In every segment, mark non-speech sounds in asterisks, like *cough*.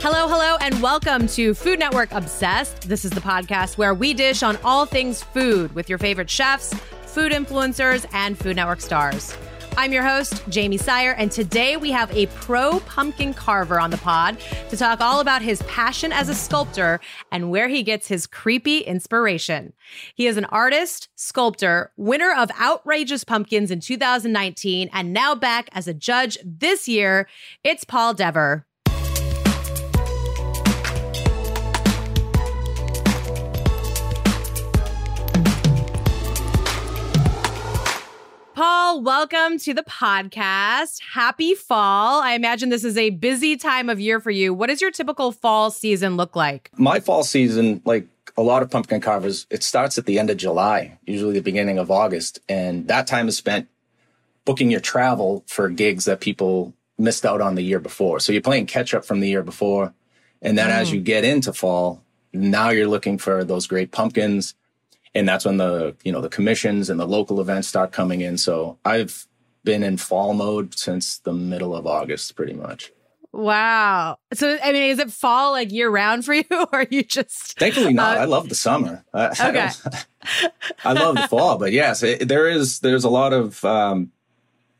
Hello, hello, and welcome to Food Network Obsessed. This is the podcast where we dish on all things food with your favorite chefs, food influencers, and Food Network stars. I'm your host, Jamie Sire, and today we have a pro pumpkin carver on the pod to talk all about his passion as a sculptor and where he gets his creepy inspiration. He is an artist, sculptor, winner of Outrageous Pumpkins in 2019, and now back as a judge this year. It's Paul Dever. Paul, welcome to the podcast. Happy fall. I imagine this is a busy time of year for you. What does your typical fall season look like? My fall season, like a lot of pumpkin carvers, it starts at the end of July, usually the beginning of August. And that time is spent booking your travel for gigs that people missed out on the year before. So you're playing catch up from the year before. And then mm. as you get into fall, now you're looking for those great pumpkins and that's when the you know the commissions and the local events start coming in. So i've been in fall mode since the middle of august pretty much. Wow. So i mean is it fall like year round for *laughs* you or are you just thankfully not. uh, i love the summer. *laughs* Okay. I, love the fall but yes it, there is there's a lot of um,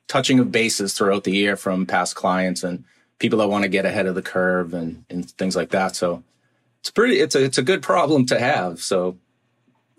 touching of bases throughout the year from past clients and people that want to get ahead of the curve and, and things like that. So it's pretty it's a it's a good problem to have. So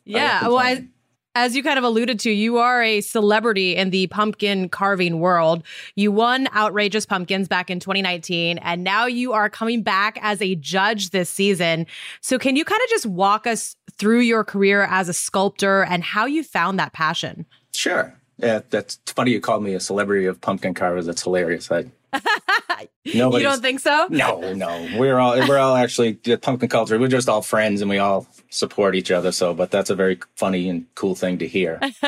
Oh, yeah. Well, I, as you kind of alluded to, you are a celebrity in the pumpkin carving world. You won Outrageous Pumpkins back in 2019, and now you are coming back as a judge this season. So, can you kind of just walk us through your career as a sculptor and how you found that passion? Sure. Yeah, that's funny. You called me a celebrity of pumpkin carvers. That's hilarious. I *laughs* you don't think so? No, no. We're all we're all actually pumpkin culture. We're just all friends and we all support each other. So, but that's a very funny and cool thing to hear. *laughs*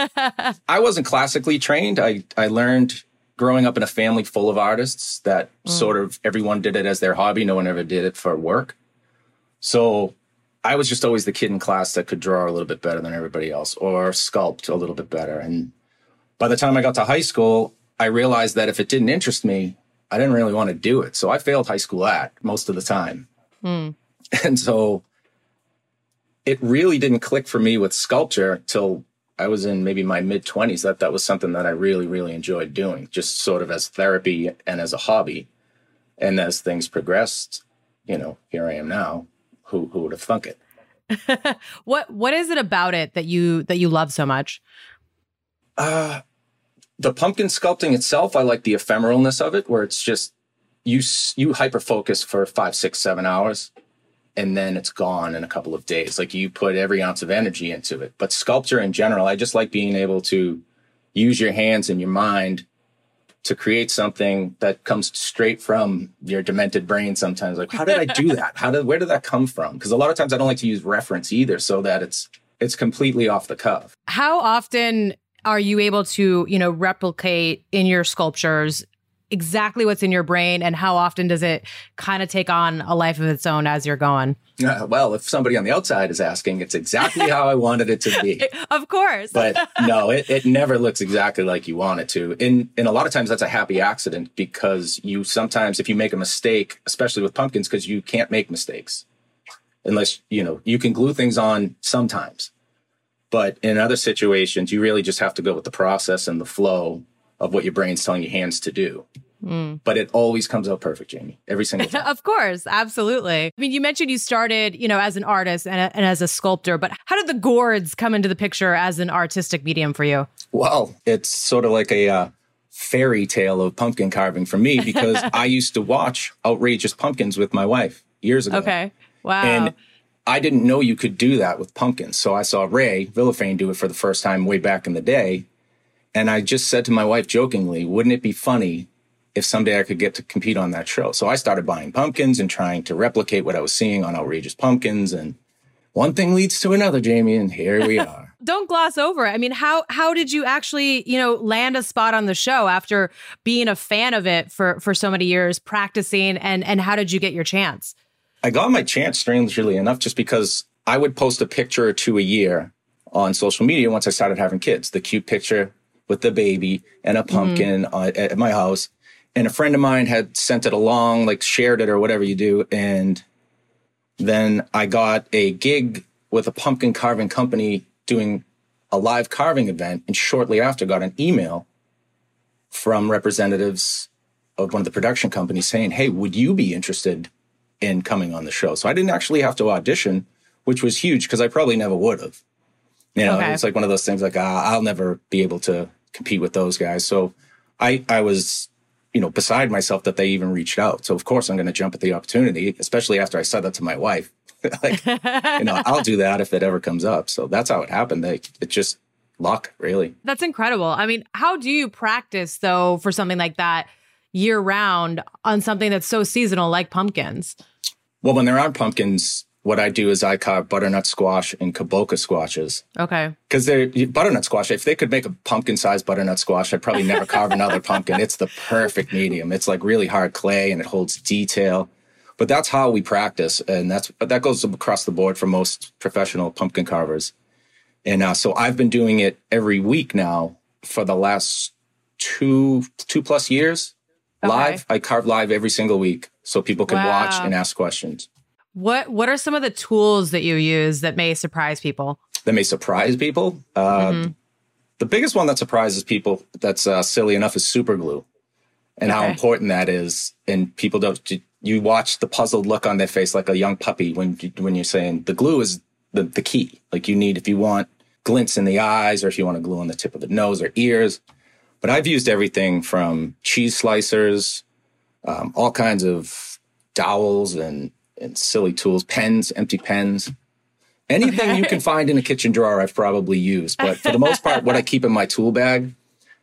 I wasn't classically trained. I I learned growing up in a family full of artists that mm. sort of everyone did it as their hobby. No one ever did it for work. So I was just always the kid in class that could draw a little bit better than everybody else or sculpt a little bit better. And by the time I got to high school, I realized that if it didn't interest me, I didn't really want to do it. So I failed high school at most of the time. Mm. *laughs* And so it really didn't click for me with sculpture till I was in maybe my mid 20s that that was something that I really, really enjoyed doing, just sort of as therapy and as a hobby. And as things progressed, you know, here I am now. Who who would have thunk it? *laughs* what what is it about it that you that you love so much? Uh the pumpkin sculpting itself, I like the ephemeralness of it, where it's just you you hyper focus for five, six, seven hours, and then it's gone in a couple of days. Like you put every ounce of energy into it. But sculpture in general, I just like being able to use your hands and your mind to create something that comes straight from your demented brain sometimes like how did i do that how did where did that come from because a lot of times i don't like to use reference either so that it's it's completely off the cuff how often are you able to, you know, replicate in your sculptures exactly what's in your brain and how often does it kind of take on a life of its own as you're going? Uh, well, if somebody on the outside is asking, it's exactly how I wanted it to be. *laughs* of course. but no, it, it never looks exactly like you want it to. And, and a lot of times that's a happy accident because you sometimes, if you make a mistake, especially with pumpkins, because you can't make mistakes unless, you know, you can glue things on sometimes. But in other situations, you really just have to go with the process and the flow of what your brain's telling your hands to do. Mm. But it always comes out perfect, Jamie, every single *laughs* time. of course, absolutely. I mean, you mentioned you started, you know, as an artist and, a, and as a sculptor, but how did the gourds come into the picture as an artistic medium for you? Well, it's sort of like a uh, fairy tale of pumpkin carving for me because *laughs* I used to watch Outrageous Pumpkins with my wife years ago. Okay. Wow. And I didn't know you could do that with pumpkins. So I saw Ray Villafane do it for the first time way back in the day. And I just said to my wife jokingly, wouldn't it be funny if someday I could get to compete on that show? So I started buying pumpkins and trying to replicate what I was seeing on Outrageous Pumpkins. And one thing leads to another, Jamie, and here we *laughs* are. Don't gloss over it. I mean, how how did you actually, you know, land a spot on the show after being a fan of it for for so many years, practicing, and and how did you get your chance? I got my chance, strangely enough, just because I would post a picture or two a year on social media once I started having kids. The cute picture with the baby and a pumpkin mm-hmm. at my house. And a friend of mine had sent it along, like shared it or whatever you do. And then I got a gig with a pumpkin carving company doing a live carving event. And shortly after, got an email from representatives of one of the production companies saying, Hey, would you be interested in coming on the show? So I didn't actually have to audition, which was huge because I probably never would have. You know, okay. it's like one of those things like, ah, I'll never be able to compete with those guys. So I, I was, you know, beside myself that they even reached out. So of course I'm going to jump at the opportunity, especially after I said that to my wife. *laughs* like, you know, I'll do that if it ever comes up. So that's how it happened. Like, it just luck, really. That's incredible. I mean, how do you practice though for something like that year round on something that's so seasonal like pumpkins? Well, when they're on pumpkins, what I do is I carve butternut squash and kabocha squashes. Okay. Because they're butternut squash. If they could make a pumpkin sized butternut squash, I'd probably never carve another *laughs* pumpkin. It's the perfect medium. It's like really hard clay and it holds detail. But that's how we practice, and that's that goes across the board for most professional pumpkin carvers. And uh, so I've been doing it every week now for the last two two plus years. Okay. Live, I carve live every single week, so people can wow. watch and ask questions. What What are some of the tools that you use that may surprise people? That may surprise people. Uh, mm-hmm. The biggest one that surprises people that's uh, silly enough is super glue, and okay. how important that is. And people don't. You watch the puzzled look on their face like a young puppy when you, when you're saying the glue is the, the key. Like you need, if you want glints in the eyes or if you want to glue on the tip of the nose or ears. But I've used everything from cheese slicers, um, all kinds of dowels and, and silly tools, pens, empty pens. Anything you can find in a kitchen drawer, I've probably used. But for the most part, what I keep in my tool bag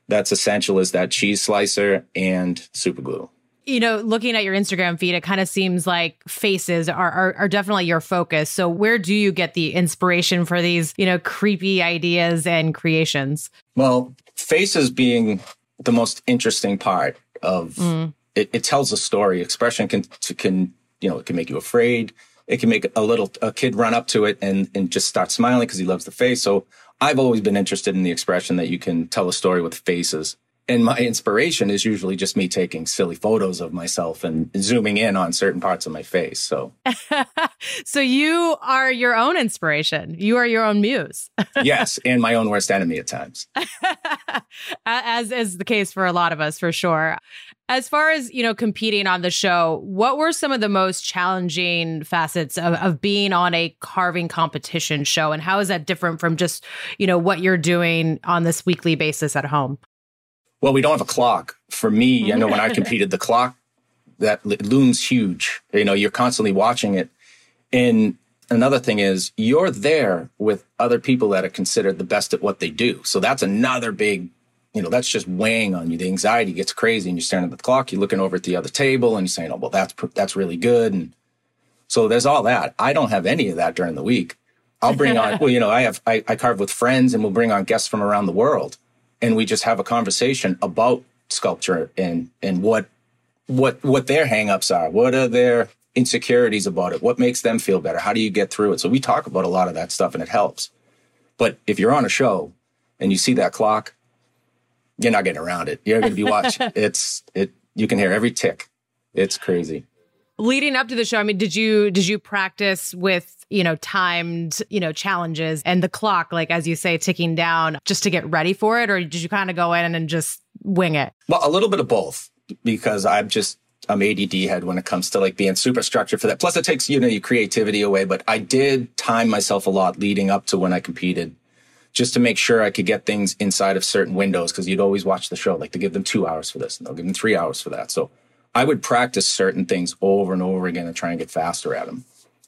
that's essential is that cheese slicer and super glue you know, looking at your Instagram feed, it kind of seems like faces are, are, are definitely your focus. So where do you get the inspiration for these, you know, creepy ideas and creations? Well, faces being the most interesting part of mm. It, it tells a story. Expression can can you know it can make you afraid. It can make a little a kid run up to it and and just start smiling because he loves the face. So I've always been interested in the expression that you can tell a story with faces and my inspiration is usually just me taking silly photos of myself and zooming in on certain parts of my face so *laughs* so you are your own inspiration you are your own muse *laughs* yes and my own worst enemy at times *laughs* as is the case for a lot of us for sure as far as you know competing on the show what were some of the most challenging facets of, of being on a carving competition show and how is that different from just you know what you're doing on this weekly basis at home well, we don't have a clock. For me, I know when I *laughs* competed, the clock that looms huge. You know, you're constantly watching it. And another thing is you're there with other people that are considered the best at what they do. So that's another big, you know, that's just weighing on you. The anxiety gets crazy and you're staring at the clock, you're looking over at the other table and you're saying, oh, well, that's, that's really good. And so there's all that. I don't have any of that during the week. I'll bring on, *laughs* well, you know, I have, I, I carve with friends and we'll bring on guests from around the world and we just have a conversation about sculpture and and what what what their hangups are. What are their insecurities about it? What makes them feel better? How do you get through it? So we talk about a lot of that stuff and it helps. But if you're on a show and you see that clock, you're not getting around it. You're going to be watching. *laughs* it's it. You can hear every tick. It's crazy. Leading up to the show, I mean, did you did you practice with you know, timed, you know, challenges and the clock, like as you say, ticking down just to get ready for it? Or did you kind of go in and just wing it? Well, a little bit of both because I'm just, I'm ADD head when it comes to like being super structured for that. Plus it takes, you know, your creativity away. But I did time myself a lot leading up to when I competed just to make sure I could get things inside of certain windows because you'd always watch the show, like to give them two hours for this and they'll give them three hours for that. So I would practice certain things over and over again and try and get faster at them.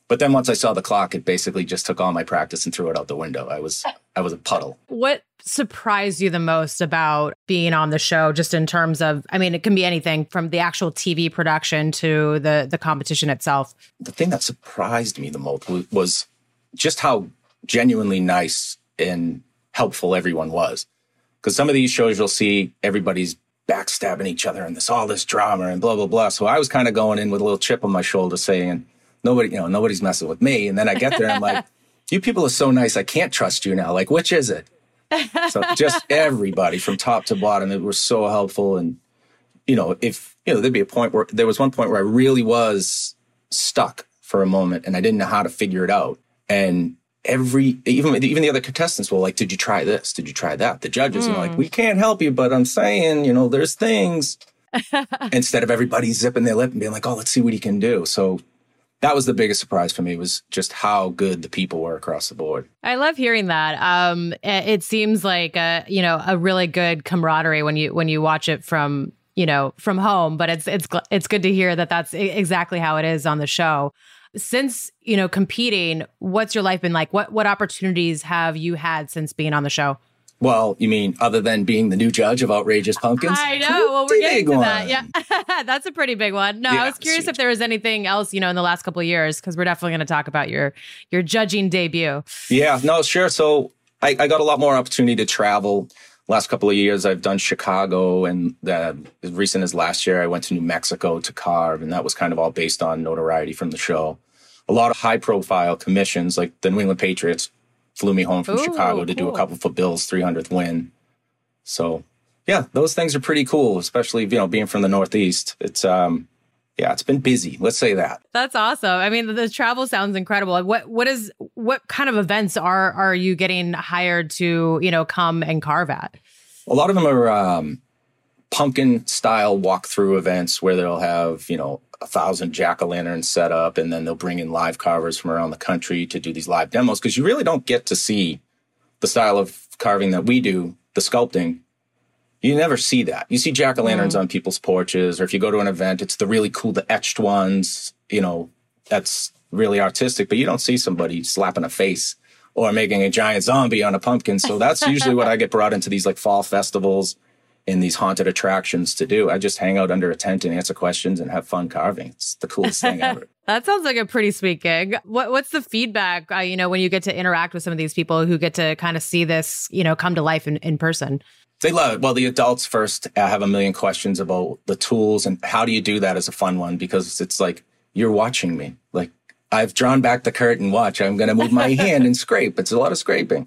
But then once I saw the clock, it basically just took all my practice and threw it out the window. I was I was a puddle. What surprised you the most about being on the show just in terms of I mean it can be anything from the actual TV production to the the competition itself. The thing that surprised me the most was just how genuinely nice and helpful everyone was. Cuz some of these shows you'll see everybody's backstabbing each other and this all this drama and blah blah blah. So I was kind of going in with a little chip on my shoulder saying nobody, you know, nobody's messing with me. And then I get there and I'm like, you people are so nice. I can't trust you now. Like, which is it? so just everybody from top to bottom, it was so helpful. And you know, if, you know, there'd be a point where there was one point where I really was stuck for a moment and I didn't know how to figure it out. And every, even, even the other contestants were like, did you try this? Did you try that? The judges, mm. you know, like, hmm. we can't help you, but I'm saying, you know, there's things *laughs* instead of everybody zipping their lip and being like, oh, let's see what he can do. So that was the biggest surprise for me was just how good the people were across the board. I love hearing that. Um, it seems like a, you know a really good camaraderie when you when you watch it from you know from home. But it's it's it's good to hear that that's exactly how it is on the show. Since you know competing, what's your life been like? What what opportunities have you had since being on the show? Well, you mean other than being the new judge of Outrageous Pumpkins? I know. Well, we're getting to one. that. Yeah, *laughs* that's a pretty big one. No, yeah, I was curious if there was anything else, you know, in the last couple of years, because we're definitely going to talk about your your judging debut. Yeah. No, sure. So I, I got a lot more opportunity to travel. Last couple of years, I've done Chicago, and the, as recent as last year, I went to New Mexico to carve, and that was kind of all based on notoriety from the show. A lot of high profile commissions, like the New England Patriots flew me home from Ooh, Chicago to cool. do a couple for Bill's 300th win. So yeah, those things are pretty cool, especially, you know, being from the Northeast. It's, um, yeah, it's been busy. Let's say that. That's awesome. I mean, the travel sounds incredible. What what is what kind of events are are you getting hired to you know come and carve at? A lot of them are um, pumpkin style walkthrough events where they'll have you know a thousand jack o' lanterns set up, and then they'll bring in live carvers from around the country to do these live demos because you really don't get to see the style of carving that we do, the sculpting. You never see that. You see jack o' lanterns mm. on people's porches, or if you go to an event, it's the really cool, the etched ones. You know, that's really artistic, but you don't see somebody slapping a face or making a giant zombie on a pumpkin. So that's usually what I get brought into these like fall festivals in these haunted attractions to do. I just hang out under a tent and answer questions and have fun carving. It's the coolest thing *laughs* ever. that sounds like a pretty sweet gig. What, what's the feedback, uh, you know, when you get to interact with some of these people who get to kind of see this, you know, come to life in, in person? They love it. Well, the adults first have a million questions about the tools and how do you do that is a fun one? Because it's like, you're watching me. Like, I've drawn back the curtain. Watch, I'm going to move my *laughs* hand and scrape. It's a lot of scraping.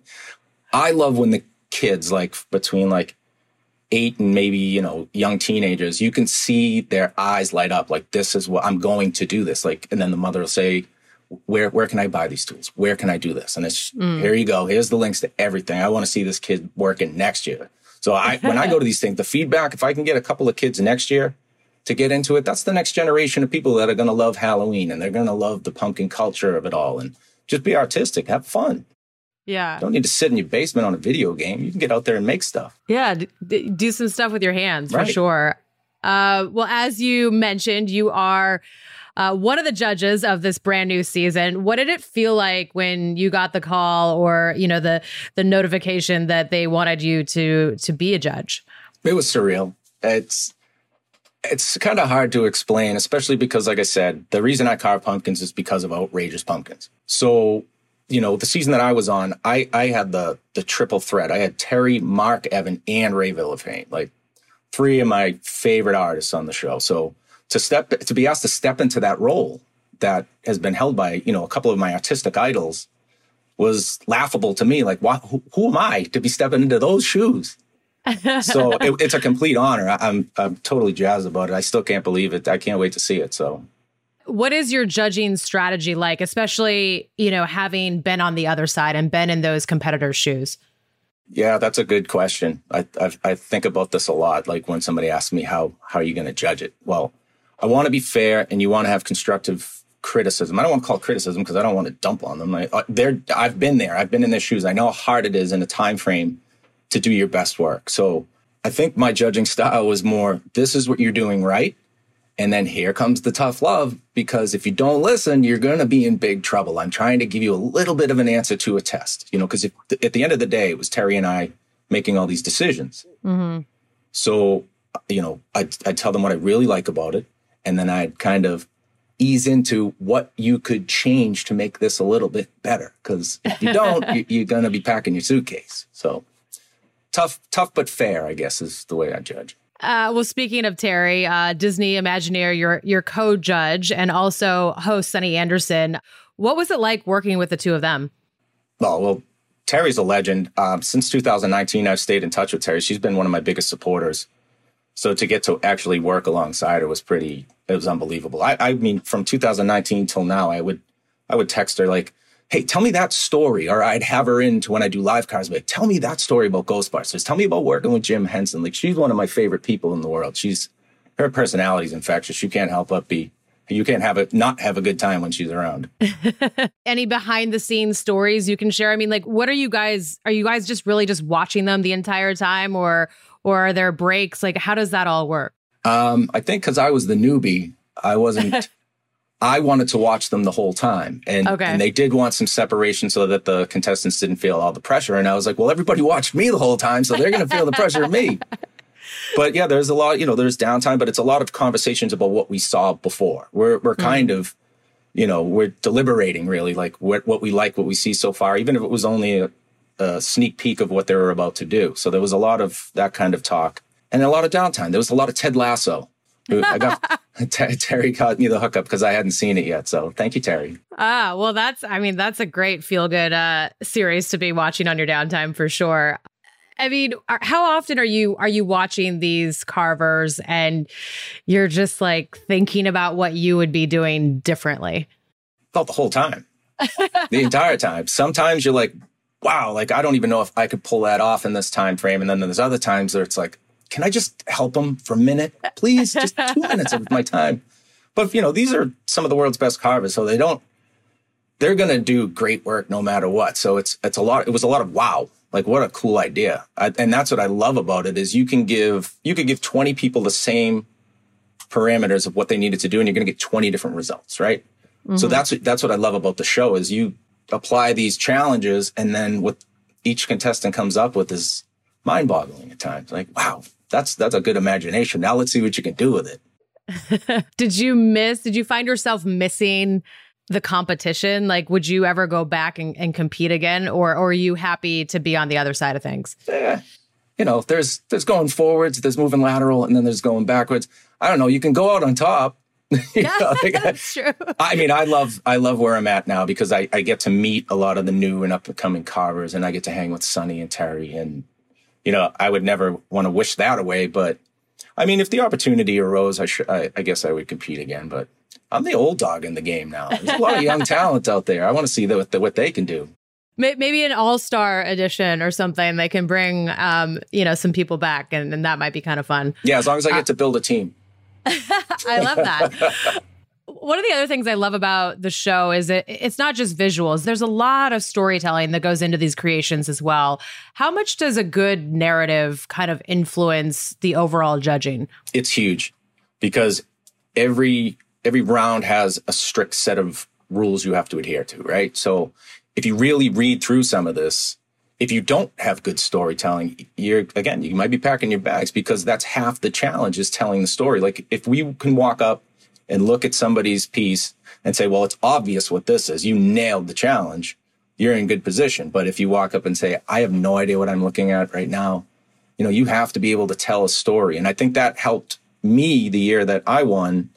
I love when the kids, like between like eight and maybe, you know, young teenagers, you can see their eyes light up like, this is what I'm going to do this. Like, and then the mother will say, where, where can I buy these tools? Where can I do this? And it's, mm. here you go. Here's the links to everything. I want to see this kid working next year. So I, when I go to these things, the feedback, if I can get a couple of kids next year to get into it, that's the next generation of people that are going to love Halloween and they're going to love the pumpkin culture of it all and just be artistic, have fun. Yeah. Don't need to sit in your basement on a video game. You can get out there and make stuff. Yeah. D- do some stuff with your hands right. for sure. Uh, well, as you mentioned, you are uh, one of the judges of this brand new season. What did it feel like when you got the call or, you know, the, the notification that they wanted you to, to be a judge? It was surreal. It's, it's kind of hard to explain, especially because, like I said, the reason I carve pumpkins is because of outrageous pumpkins. So you know, the season that I was on, I I had the the triple threat. I had Terry, Mark Evan, and Ray Villafane, like three of my favorite artists on the show. So to step to be asked to step into that role that has been held by you know a couple of my artistic idols was laughable to me. Like, why, who, who am I to be stepping into those shoes? *laughs* so it, it's a complete honor. I, I'm I'm totally jazzed about it. I still can't believe it. I can't wait to see it. So what is your judging strategy like, especially, you know, having been on the other side and been in those competitors' shoes? Yeah, that's a good question. I, I, I think about this a lot. Like when somebody asks me how how are you going to judge it? Well, I want to be fair, and you want to have constructive criticism. I don't want to call it criticism because I don't want to dump on them. I, they're, I've been there. I've been in their shoes. I know how hard it is in a time frame to do your best work. So I think my judging style was more: this is what you're doing right and then here comes the tough love because if you don't listen, you're going to be in big trouble. I'm trying to give you a little bit of an answer to a test, you know, because at the end of the day, it was Terry and I making all these decisions. Mm-hmm. So, you know, I'd, I'd tell them what I really like about it. And then I'd kind of ease into what you could change to make this a little bit better. Because if you don't, *laughs* you're going to be packing your suitcase. So tough, tough, but fair, I guess, is the way I judge. Uh, well, speaking of Terry, uh, Disney Imagineer, your your co-judge and also host Sunny Anderson. What was it like working with the two of them? Well, well, Terry's a legend. Um, since 2019, I've stayed in touch with Terry. She's been one of my biggest supporters. So to get to actually work alongside her was pretty, it was unbelievable. I, I mean, from 2019 till now, I would, I would text her like, Hey, tell me that story. Or I'd have her in to when I do live cars, tell me that story about Ghostbusters. Tell me about working with Jim Henson. Like she's one of my favorite people in the world. She's, her personality is infectious. You can't help but be you can't have it not have a good time when she's around. *laughs* Any behind the scenes stories you can share? I mean, like what are you guys are you guys just really just watching them the entire time or or are there breaks? Like how does that all work? Um, I think cuz I was the newbie, I wasn't *laughs* I wanted to watch them the whole time. And, okay. and they did want some separation so that the contestants didn't feel all the pressure. And I was like, well, everybody watched me the whole time, so they're going to feel the pressure of me. *laughs* but yeah, there's a lot, you know, there's downtime, but it's a lot of conversations about what we saw before. We're, we're mm-hmm. kind of, you know, we're deliberating really like what, what we like, what we see so far, even if it was only a, a sneak peek of what they were about to do. So there was a lot of that kind of talk and a lot of downtime. There was a lot of Ted Lasso. I got *laughs* Terry caught me the hookup because I hadn't seen it yet. So thank you, Terry. Ah, well, that's I mean that's a great feel good uh, series to be watching on your downtime for sure. I mean, how often are you are you watching these carvers and you're just like thinking about what you would be doing differently? About the whole time. the entire time. Sometimes you're like, wow, like I don't even know if I could pull that off in this time frame. And then there's other times where it's like, can I just help them for a minute? Please, just two *laughs* minutes of my time. But you know, these are some of the world's best carvers, so they don't they're gonna do great work no matter what. So it's it's a lot, it was a lot of wow like what a cool idea. I, and that's what I love about it is you can give, you could give 20 people the same parameters of what they needed to do and you're going to get 20 different results, right? Mm-hmm. So that's, that's what I love about the show is you apply these challenges and then what each contestant comes up with is mind boggling at times. Like, wow, that's, that's a good imagination. Now let's see what you can do with it. *laughs* did you miss, did you find yourself missing the competition? Like, would you ever go back and, and compete again, or, or are you happy to be on the other side of things? Yeah. You know, there's there's going forwards, there's moving lateral, and then there's going backwards. I don't know. You can go out on top. *laughs* yeah, know, like, *laughs* that's true. I mean, I love I love where I'm at now because I, I get to meet a lot of the new and up and coming carvers, and I get to hang with Sunny and Terry, and you know, I would never want to wish that away. But I mean, if the opportunity arose, I should I, I guess I would compete again. But I'm the old dog in the game now. There's a lot of young *laughs* talent out there. I want to see the, the, what they can do. Maybe an all-star edition or something. They can bring, um, you know, some people back, and, and that might be kind of fun. Yeah, as long as I get uh, to build a team. *laughs* I love that. One of the other things I love about the show is it, it's not just visuals. There's a lot of storytelling that goes into these creations as well. How much does a good narrative kind of influence the overall judging? It's huge because every every round has a strict set of rules you have to adhere to, right? So if you really read through some of this, if you don't have good storytelling, you're again, you might be packing your bags because that's half the challenge is telling the story. Like if we can walk up and look at somebody's piece and say, well, it's obvious what this is, you nailed the challenge, you're in good position. But if you walk up and say, I have no idea what I'm looking at right now, you know, you have to be able to tell a story. And I think that helped me the year that I won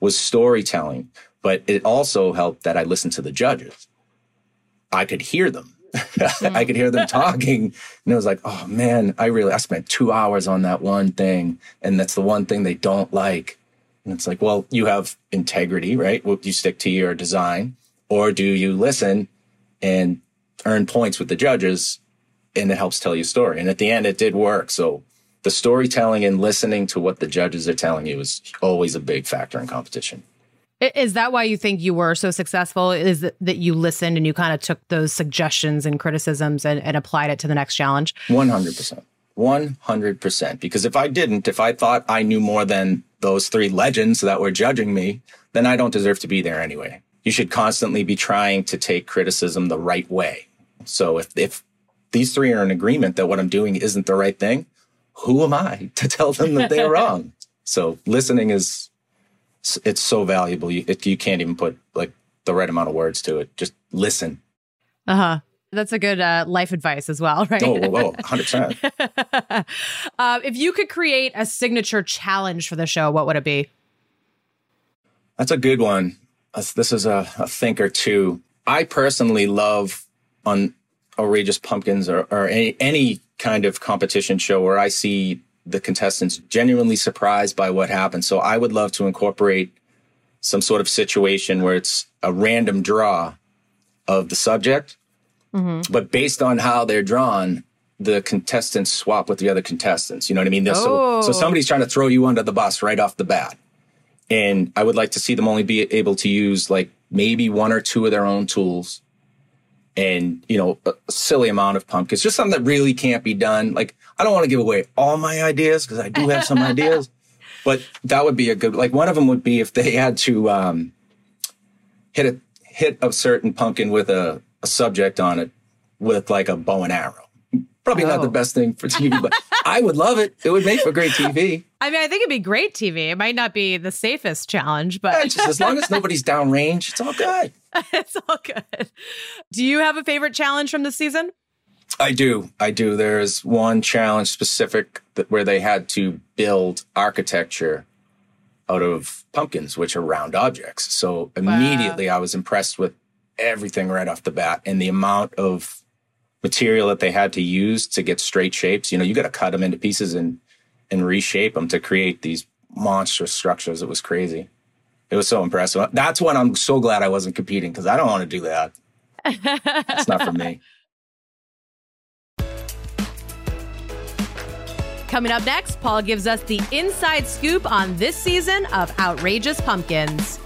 was storytelling, but it also helped that I listened to the judges. I could hear them. *laughs* I could hear them talking. And it was like, oh man, I really, I spent two hours on that one thing. And that's the one thing they don't like. And it's like, well, you have integrity, right? Well, you stick to your design or do you listen and earn points with the judges and it helps tell you a story. And at the end, it did work. So the storytelling and listening to what the judges are telling you is always a big factor in competition. Is that why you think you were so successful? Is that, you listened and you kind of took those suggestions and criticisms and, and applied it to the next challenge? 100%. 100%. Because if I didn't, if I thought I knew more than those three legends that were judging me, then I don't deserve to be there anyway. You should constantly be trying to take criticism the right way. So if, if these three are in agreement that what I'm doing isn't the right thing, who am I *laughs* to tell them that they're *laughs* wrong? So listening is, it's so valuable. You, it, you can't even put like the right amount of words to it. Just listen. Uh huh. That's a good uh, life advice as well, *laughs* right? Oh, whoa, *laughs* 100%. uh, if you could create a signature challenge for the show, what would it be? That's a good one. This is a, a think or two. I personally love on Outrageous Pumpkins or, or any, any kind of competition show where I see the contestants genuinely surprised by what happened. So I would love to incorporate some sort of situation where it's a random draw of the subject, mm-hmm. but based on how they're drawn, the contestants swap with the other contestants. You know what I mean? Oh. So, so somebody's trying to throw you under the bus right off the bat. And I would like to see them only be able to use like maybe one or two of their own tools and, you know, a silly amount of pumpkins, just something that really can't be done. Like, I don't want to give away all my ideas because I do have some *laughs* ideas, but that would be a good, like one of them would be if they had to, um, hit a, hit a certain pumpkin with a, a subject on it with like a bow and arrow. Probably oh. not the oh. best thing for TV, but *laughs* I would love it. It would make for great TV. I mean, I think it'd be great TV. It might not be the safest challenge, but yeah, just as long as nobody's downrange, it's all good. *laughs* it's all good. Do you have a favorite challenge from the season? I do. I do. There's one challenge specific that where they had to build architecture out of pumpkins, which are round objects. So immediately wow. I was impressed with everything right off the bat and the amount of material that they had to use to get straight shapes. You know, you got to cut them into pieces and and reshape them to create these monstrous structures. It was crazy. It was so impressive. That's when I'm so glad I wasn't competing because I don't want to do that. it's not for me. *laughs* Coming up next, Paul gives us the inside scoop on this season of Outrageous Pumpkins.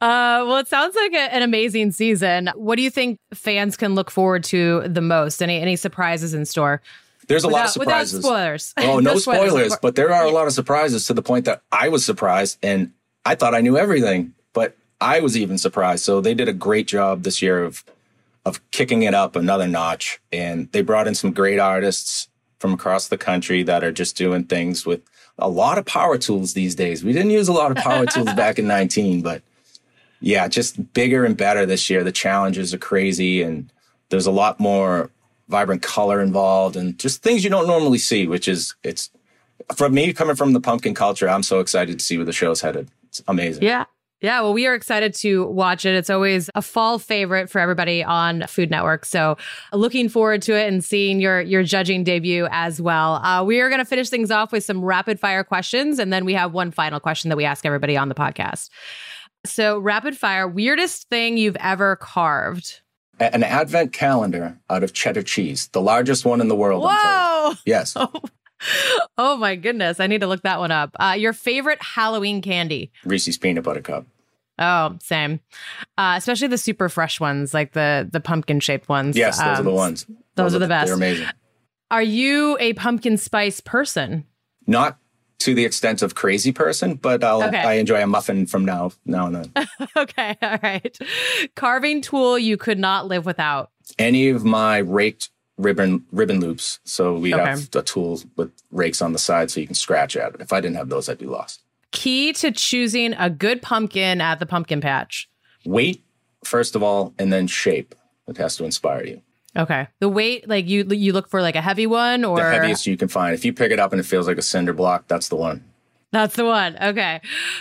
Uh, well, it sounds like a, an amazing season. What do you think fans can look forward to the most? Any any surprises in store? There's a without, lot of surprises. Without spoilers. Oh, *laughs* no, no spoilers, spoilers, but there are a lot of surprises to the point that I was surprised and I thought I knew everything, but I was even surprised. So they did a great job this year of of kicking it up another notch, and they brought in some great artists from across the country that are just doing things with a lot of power tools these days. We didn't use a lot of power tools *laughs* back in 19, but yeah, just bigger and better this year. The challenges are crazy and there's a lot more vibrant color involved and just things you don't normally see, which is it's from me coming from the pumpkin culture, I'm so excited to see where the show's headed. It's amazing. Yeah. Yeah, well, we are excited to watch it. It's always a fall favorite for everybody on Food Network. So, looking forward to it and seeing your your judging debut as well. Uh, we are going to finish things off with some rapid fire questions, and then we have one final question that we ask everybody on the podcast. So, rapid fire, weirdest thing you've ever carved? An advent calendar out of cheddar cheese, the largest one in the world. Whoa! *laughs* Yes. Oh. oh. my goodness. I need to look that one up. Uh, your favorite Halloween candy? Reese's peanut butter cup. Oh, same. Uh, especially the super fresh ones, like the the pumpkin shaped ones. Yes, those um, are the um, ones. Those, those are the best. They're amazing. Are you a pumpkin spice person? Not to the extent of crazy person, but I'll okay. I enjoy a muffin from now now and then. *laughs* okay, all right. Carving tool you could not live without. Any of my raked ribbon ribbon loops. So we okay. have a tool with rakes on the side so you can scratch at it. If I didn't have those, I'd be lost. Key to choosing a good pumpkin at the pumpkin patch. Weight, first of all, and then shape. It has to inspire you. Okay. The weight, like you you look for like a heavy one or the heaviest you can find. If you pick it up and it feels like a cinder block, that's the one. That's the one. Okay.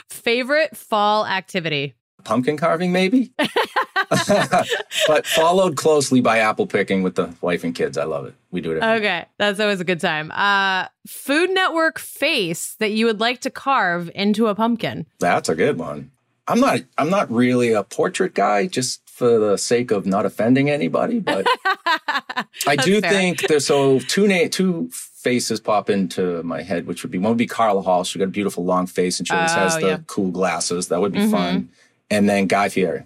Favorite fall activity? Pumpkin carving, maybe. *laughs* but followed closely by apple picking with the wife and kids. I love it. We do it. okay, that's always a good time. Uh, Food Network face that you would like to carve into a pumpkin. That's a good one. I'm not. I'm not really a portrait guy. Just for the sake of not offending anybody, but *laughs* I do fair. think there's so two na- two faces pop into my head, which would be one would be Carla Hall. She got a beautiful long face and she always oh, has the yeah. cool glasses. That would be mm-hmm. fun. And then Guy Fieri.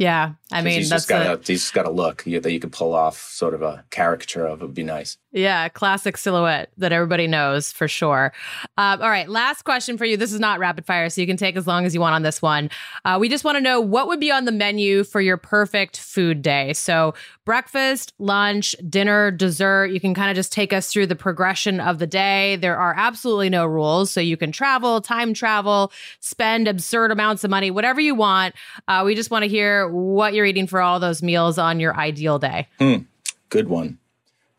Yeah, I mean, he's that's just got a, he's just got a look that you could pull off, sort of a caricature of. It would be nice. Yeah, classic silhouette that everybody knows for sure. Um, all right, last question for you. This is not rapid fire, so you can take as long as you want on this one. Uh, we just want to know what would be on the menu for your perfect food day. So breakfast, lunch, dinner, dessert. You can kind of just take us through the progression of the day. There are absolutely no rules, so you can travel, time travel, spend absurd amounts of money, whatever you want. Uh, we just want to hear what you're eating for all those meals on your ideal day. Hmm. Good one.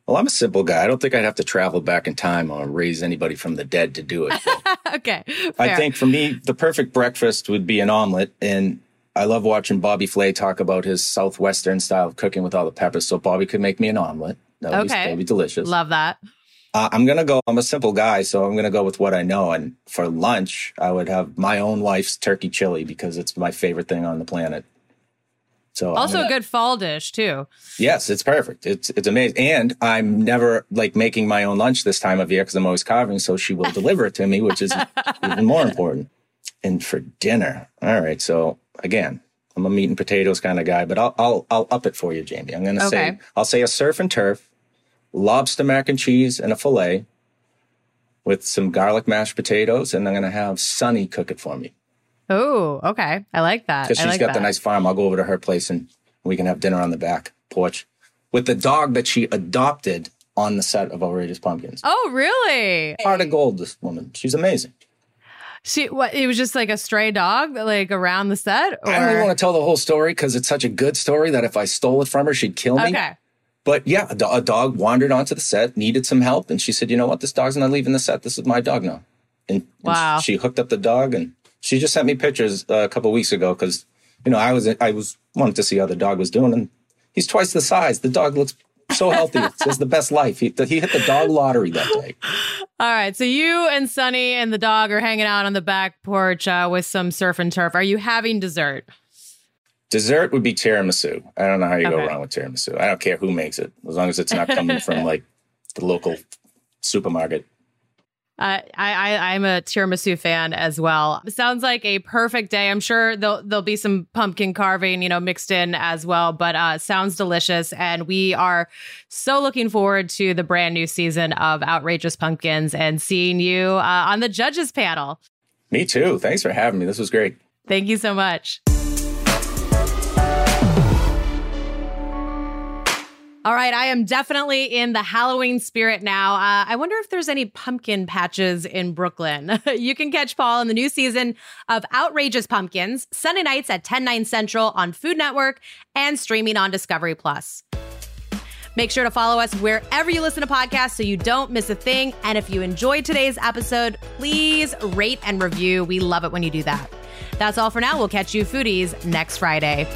Well, I'm a simple guy. I don't think I'd have to travel back in time or raise anybody from the dead to do it. *laughs* okay. Fair. I think for me, the perfect breakfast would be an omelet. And I love watching Bobby Flay talk about his southwestern style of cooking with all the peppers. So Bobby could make me an omelet. That would, okay. be, that would be delicious. Love that. Uh, I'm gonna go. I'm a simple guy, so I'm gonna go with what I know. And for lunch, I would have my own wife's turkey chili because it's my favorite thing on the planet. So also gonna, a good fall dish too. Yes, it's perfect. It's it's amazing. And I'm never like making my own lunch this time of year because I'm always carving. So she will deliver it to me, which is even more important. And for dinner, all right. So again, I'm a meat and potatoes kind of guy, but I'll I'll I'll up it for you, Jamie. I'm gonna okay. say I'll say a surf and turf lobster mac and cheese and a filet with some garlic mashed potatoes, and I'm going to have Sunny cook it for me. Oh, okay. I like that. Because she's like got that. the nice farm. I'll go over to her place and we can have dinner on the back porch with the dog that she adopted on the set of Outrageous Pumpkins. Oh, really? Heart of gold, this woman. She's amazing. She what? It was just like a stray dog, like around the set. Or? I don't even want to tell the whole story because it's such a good story that if I stole it from her, she'd kill me. Okay. But yeah, a, do- a, dog wandered onto the set, needed some help, and she said, "You know what? This dog's not leaving the set. This is my dog now." And, wow. and she hooked up the dog, and she just sent me pictures uh, a couple weeks ago because you know I was I was wanted to see how the dog was doing, and he's twice the size. The dog looks so healthy. it's the best life. He, he hit the dog lottery that day. All right. So you and Sunny and the dog are hanging out on the back porch uh, with some surf and turf. Are you having dessert? Dessert would be tiramisu. I don't know how you okay. go wrong with tiramisu. I don't care who makes it, as long as it's not coming from *laughs* like the local supermarket. Uh, I, I am a tiramisu fan as well. Sounds like a perfect day. I'm sure there'll there'll be some pumpkin carving, you know, mixed in as well. But uh, sounds delicious, and we are so looking forward to the brand new season of Outrageous Pumpkins and seeing you uh, on the judges panel. Me too. Thanks for having me. This was great. Thank you so much. All right, I am definitely in the Halloween spirit now. Uh, I wonder if there's any pumpkin patches in Brooklyn. *laughs* you can catch Paul in the new season of Outrageous Pumpkins, Sunday nights at 10, 9 central on Food Network and streaming on Discovery Plus. Make sure to follow us wherever you listen to podcasts so you don't miss a thing. And if you enjoyed today's episode, please rate and review. We love it when you do that. That's all for now. We'll catch you foodies next Friday.